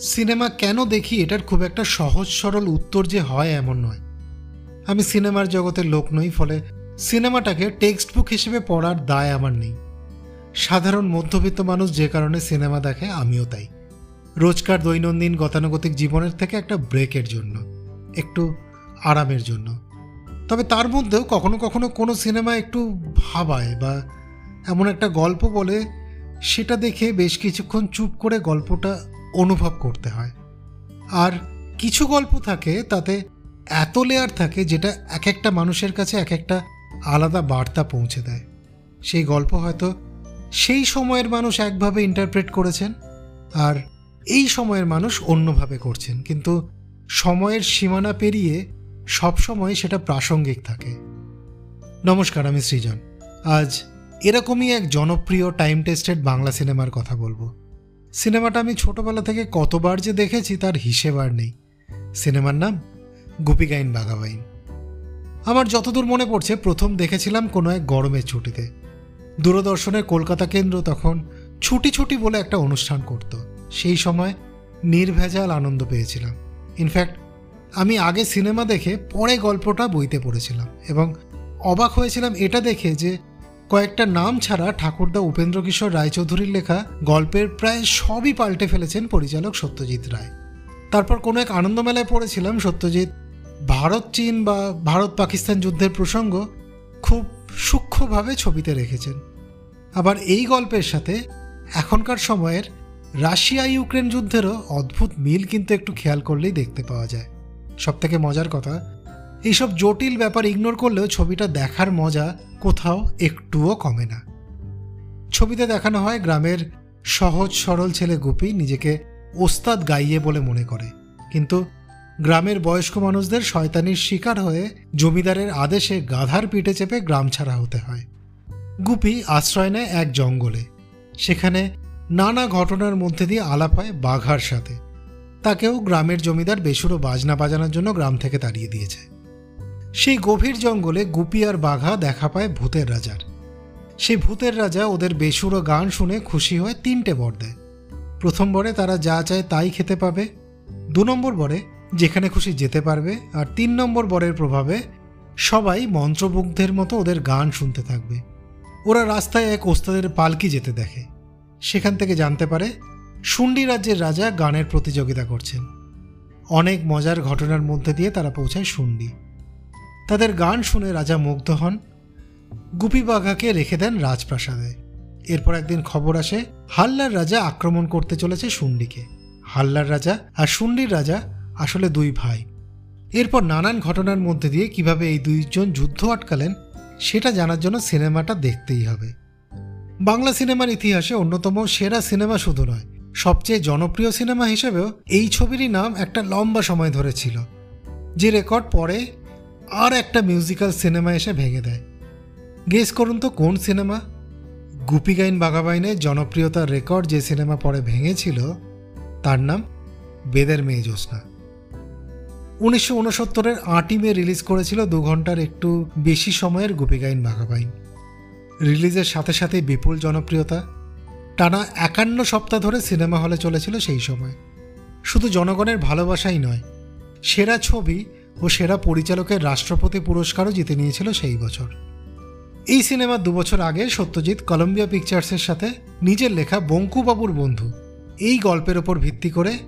Cinema কেন দেখি এটার খুব একটা সহজ সরল উত্তর যে হয় এমন নয়। আমি সিনেমার জগতের লোক নই, ফলে সিনেমাটাকে টেক্সট বুক হিসেবে পড়ার দায় আমার নেই। সাধারণ মধ্যবিত্ত মানুষ যে কারণে সিনেমা দেখে, আমিও তাই। রোজকার দৈনন্দিন গতানুগতিক জীবনের থেকে একটা ব্রেকের জন্য, একটু আরামের জন্য। তবে তার মধ্যেও কখনো কখনো কোনো সিনেমা একটু ভাবায় বা এমন একটা গল্প বলে, সেটা দেখে বেশ কিছুক্ষণ চুপ করে গল্পটা অনুভব করতে হয়। আর কিছু গল্প থাকে তাতে এত লেয়ার থাকে যেটা এক একটা মানুষের কাছে এক একটা আলাদা বার্তা পৌঁছে দেয়। সেই গল্প হয়তো সেই সময়ের মানুষ একভাবে ইন্টারপ্রেট করেছেন আর এই সময়ের মানুষ অন্যভাবে করছেন। কিন্তু সময়ের সীমানা পেরিয়ে সবসময় সেটা প্রাসঙ্গিক থাকে। নমস্কার, আমি সৃজন। আজ এরকমই এক জনপ্রিয় টাইম টেস্টেড বাংলা সিনেমার কথা বলব। সিনেমাটা আমি ছোটবেলা থেকে কতবার যে দেখেছি তার হিসেব আর নেই। সিনেমার নাম গুপিগাইন বাঘাবাইন। আমার যতদূর মনে পড়ছে, প্রথম দেখেছিলাম কোনো এক গরমের ছুটিতে। দূরদর্শনের কলকাতা কেন্দ্র তখন ছুটি ছুটি বলে একটা অনুষ্ঠান করত। সেই সময় নির্ভেজাল আনন্দ পেয়েছিলাম। ইনফ্যাক্ট, আমি আগে সিনেমা দেখে পরে গল্পটা বইতে পড়েছিলাম এবং অবাক হয়েছিলাম এটা দেখে যে কয়েকটা নাম ছাড়া ঠাকুরদা উপেন্দ্র কিশোর রায়চৌধুরীর লেখা গল্পের প্রায় সবই পাল্টে ফেলেছেন পরিচালক সত্যজিৎ রায়। তারপর কোনো এক আনন্দমেলায় পড়েছিলাম সত্যজিৎ, ভারত চীন বা ভারত পাকিস্তান যুদ্ধের প্রসঙ্গ খুব সূক্ষ্মভাবে ছবিতে রেখেছেন। আবার এই গল্পের সাথে এখনকার সময়ের রাশিয়া ইউক্রেন যুদ্ধেরও অদ্ভুত মিল কিন্তু একটু খেয়াল করলেই দেখতে পাওয়া যায়। সব থেকে মজার কথা এইসব জটিল ব্যাপার ইগনোর করলেও ছবিটা দেখার মজা কোথাও একটুও কমে না। ছবিতে দেখানো হয় গ্রামের সহজ সরল ছেলে গুপি নিজেকে ওস্তাদ গাইয়ে বলে মনে করে। কিন্তু গ্রামের বয়স্ক মানুষদের শয়তানির শিকার হয়ে জমিদারের আদেশে গাধার পিঠে চেপে গ্রাম ছাড়া হতে হয়। গুপি আশ্রয় নেয় এক জঙ্গলে। সেখানে নানা ঘটনার মধ্যে দিয়ে আলাপ হয় বাঘার সাথে। তাকেও গ্রামের জমিদার বেসুরো বাজনা বাজানোর জন্য গ্রাম থেকে তাড়িয়ে দিয়েছে। সেই গভীর জঙ্গলে গুপি আর বাঘা দেখা পায় ভূতের রাজার। সেই ভূতের রাজা ওদের বেসুরো গান শুনে খুশি হয়ে তিনটে বর দেয়। প্রথম বরে তারা যা চায় তাই খেতে পাবে, দু নম্বর বরে যেখানে খুশি যেতে পারবে, আর তিন নম্বর বরের প্রভাবে সবাই মন্ত্রমুগ্ধের মতো ওদের গান শুনতে থাকবে। ওরা রাস্তায় এক ওস্তাদের পালকি যেতে দেখে। সেখান থেকে জানতে পারে শুন্ডি রাজ্যের রাজা গানের প্রতিযোগিতা করছেন। অনেক মজার ঘটনার মধ্যে দিয়ে তারা পৌঁছায় শুন্ডি। তাদের গান শুনে রাজা মুগ্ধ হন। গুপি বাঘাকে রেখে দেন রাজপ্রাসাদে। এরপর একদিন খবর আসে, হাল্লার রাজা আক্রমণ করতে চলেছে শুন্ডিকে। হাল্লার রাজা আর শুন্ডির রাজা আসলে দুই ভাই। এরপর নানান ঘটনার মধ্যে দিয়ে কীভাবে এই দুইজন যুদ্ধ আটকালেন, সেটা জানার জন্য সিনেমাটা দেখতেই হবে। বাংলা সিনেমার ইতিহাসে অন্যতম সেরা সিনেমা শুধু নয়, সবচেয়ে জনপ্রিয় সিনেমা হিসেবেও এই ছবিরই নাম একটা লম্বা সময় ধরে ছিল। যে রেকর্ড পরে আর একটা মিউজিক্যাল সিনেমা এসে ভেঙে দেয়। গেস করুন তো কোন সিনেমা গুপিগাইন বাঘাবাইনের জনপ্রিয়তার রেকর্ড যে সিনেমা পরে ভেঙেছিল, তার নাম বেদের মেয়ে জ্যোৎস্না। উনিশশো উনসত্তরের আটই মে রিলিজ করেছিল দু ঘণ্টার একটু বেশি সময়ের গুপি গুপিগাইন বাঘাবাইন। রিলিজের সাথে সাথে বিপুল জনপ্রিয়তা। টানা একান্ন সপ্তাহ ধরে সিনেমা হলে চলেছিল সেই সময়। শুধু জনগণের ভালোবাসাই নয়, সেরা ছবি ও সেরা পরিচালকের রাষ্ট্রপতি পুরস্কারও জিতে নিয়েছিল সেই বছর। এই সিনেমার দুবছর আগে সত্যজিৎ কলম্বিয়া পিকচার্সের সাথে নিজের লেখা বঙ্কুবাবুর বন্ধু। এই গল্পের ওপর ভিত্তি করে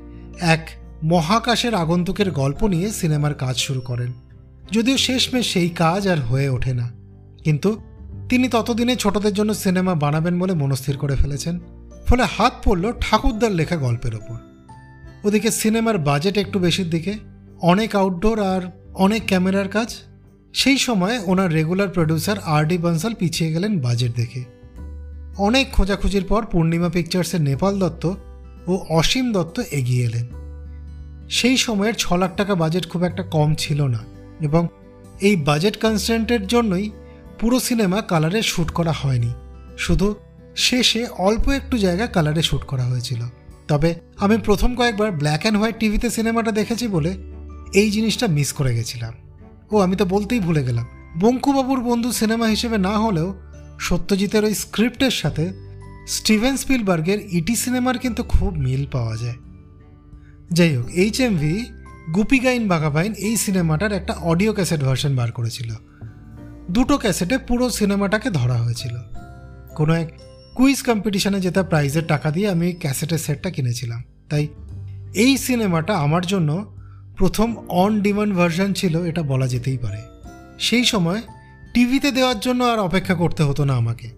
এক মহাকাশের আগন্তুকের গল্প নিয়ে সিনেমার কাজ শুরু করেন। যদিও শেষমেশ সেই কাজ আর হয়ে ওঠে না। কিন্তু তিনি ততদিনে ছোটদের জন্য সিনেমা বানাবেন বলে মনস্থির করে ফেলেছেন। ফলে হাত পড়ল ঠাকুরদার লেখা গল্পের ওপর। ওদিকে সিনেমার বাজেট একটু বেশির দিকে অনেক আউটডোর আর অনেক ক্যামেরার কাজ। সেই সময় ওনার regular producer R D Bansal পিছিয়ে গেলেন বাজেট দেখে। অনেক খোঁজাখুঁজির পর পূর্ণিমা পিকচার্সের নেপাল দত্ত ও অসীম দত্ত এগিয়ে এলেন। সেই সময়ের ছ লাখ টাকা বাজেট খুব একটা কম ছিল না এবং এই বাজেট কনস্ট্যান্টের জন্যই পুরো সিনেমা কালারে শ্যুট করা হয়নি। শুধু শেষে অল্প একটু জায়গা কালারে শ্যুট করা হয়েছিল। তবে আমি প্রথম কয়েকবার ব্ল্যাক অ্যান্ড হোয়াইট টিভিতে সিনেমাটা দেখেছি বলে এই জিনিসটা মিস করে গেছিলাম। ও, আমি তো বলতেই ভুলে গেলাম। বঙ্কুবাবুর বন্ধু সিনেমা হিসেবে না হলেও সত্যজিতের ওই স্ক্রিপ্টের সাথে স্টিভেন স্পিলবার্গের ইটি সিনেমার কিন্তু খুব মিল পাওয়া যায়। যাই হোক, H M MV Goopy Gyne Bagha Byne এই সিনেমাটার একটা অডিও ক্যাসেট ভার্সন বার করেছিল। দুটো ক্যাসেটে পুরো সিনেমাটাকে ধরা হয়েছিল। কোনো এক কুইজ কম্পিটিশনে যেটা প্রাইজের টাকা দিয়ে আমি ক্যাসেটের সেটটা কিনেছিলাম। তাই এই সিনেমাটা আমার জন্য প্রথম অন ডিমান্ড ভার্সন ছিল, এটা বলা যেতেই পারে। সেই সময় টিভিতে দেওয়ার জন্য আর অপেক্ষা করতে হতো না আমাকে।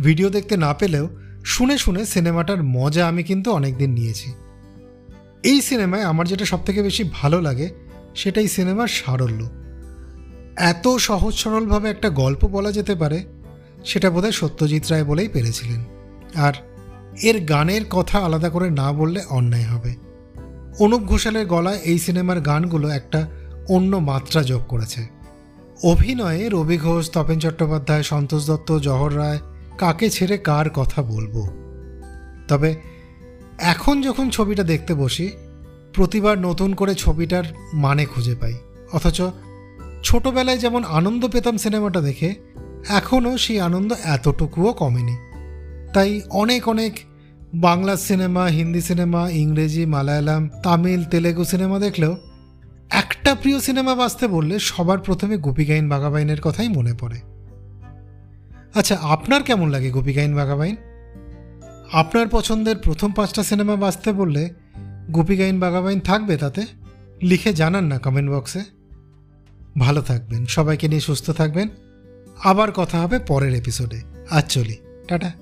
ভিডিও দেখতে না পেলেও শুনে শুনে সিনেমাটার মজা আমি কিন্তু অনেকদিন নিয়েছি। এই সিনেমায় আমার যেটা সবথেকে বেশি ভালো লাগে, সেটাই সিনেমার সারল্য। এত সহজ সরলভাবে একটা গল্প বলা যেতে পারে, সেটা বোধহয় সত্যজিৎ রায় বলেই পেরেছিলেন। আর এর গানের কথা আলাদা করে না বললে অন্যায় হবে। অনুপ ঘোষালের গলায় এই সিনেমার গানগুলো একটা অন্য মাত্রা যোগ করেছে। অভিনয়ে রবি ঘোষ, তপেন চট্টোপাধ্যায়, সন্তোষ দত্ত জহর রায়, কাকে ছেড়ে কার কথা বলব? তবে এখন যখন ছবিটা দেখতে বসি, প্রতিবার নতুন করে ছবিটার মানে খুঁজে পাই। অথচ ছোটবেলায় যেমন আনন্দ পেতাম সিনেমাটা দেখে, এখনও সেই আনন্দ এতটুকুও কমেনি। তাই অনেক অনেক বাংলা সিনেমা, হিন্দি সিনেমা, ইংরেজি, মালায়ালাম, তামিল, তেলেগু সিনেমা দেখলেও একটা প্রিয় সিনেমা বাঁচতে বললে সবার প্রথমে গোপীগাইন বাঘাবাইনের কথাই মনে পড়ে। আচ্ছা আপনার কেমন লাগে গোপীগাইন বাঘাবাইন? আপনার পছন্দের প্রথম পাঁচটা সিনেমা বাঁচতে বললে গোপীগাইন বাঘাবাইন থাকবে তাতে? লিখে জানান না কমেন্ট বক্সে। ভালো থাকবেন, সবাইকে নিয়ে সুস্থ থাকবেন। আবার কথা হবে পরের এপিসোডে। আজ চলি, টাটা।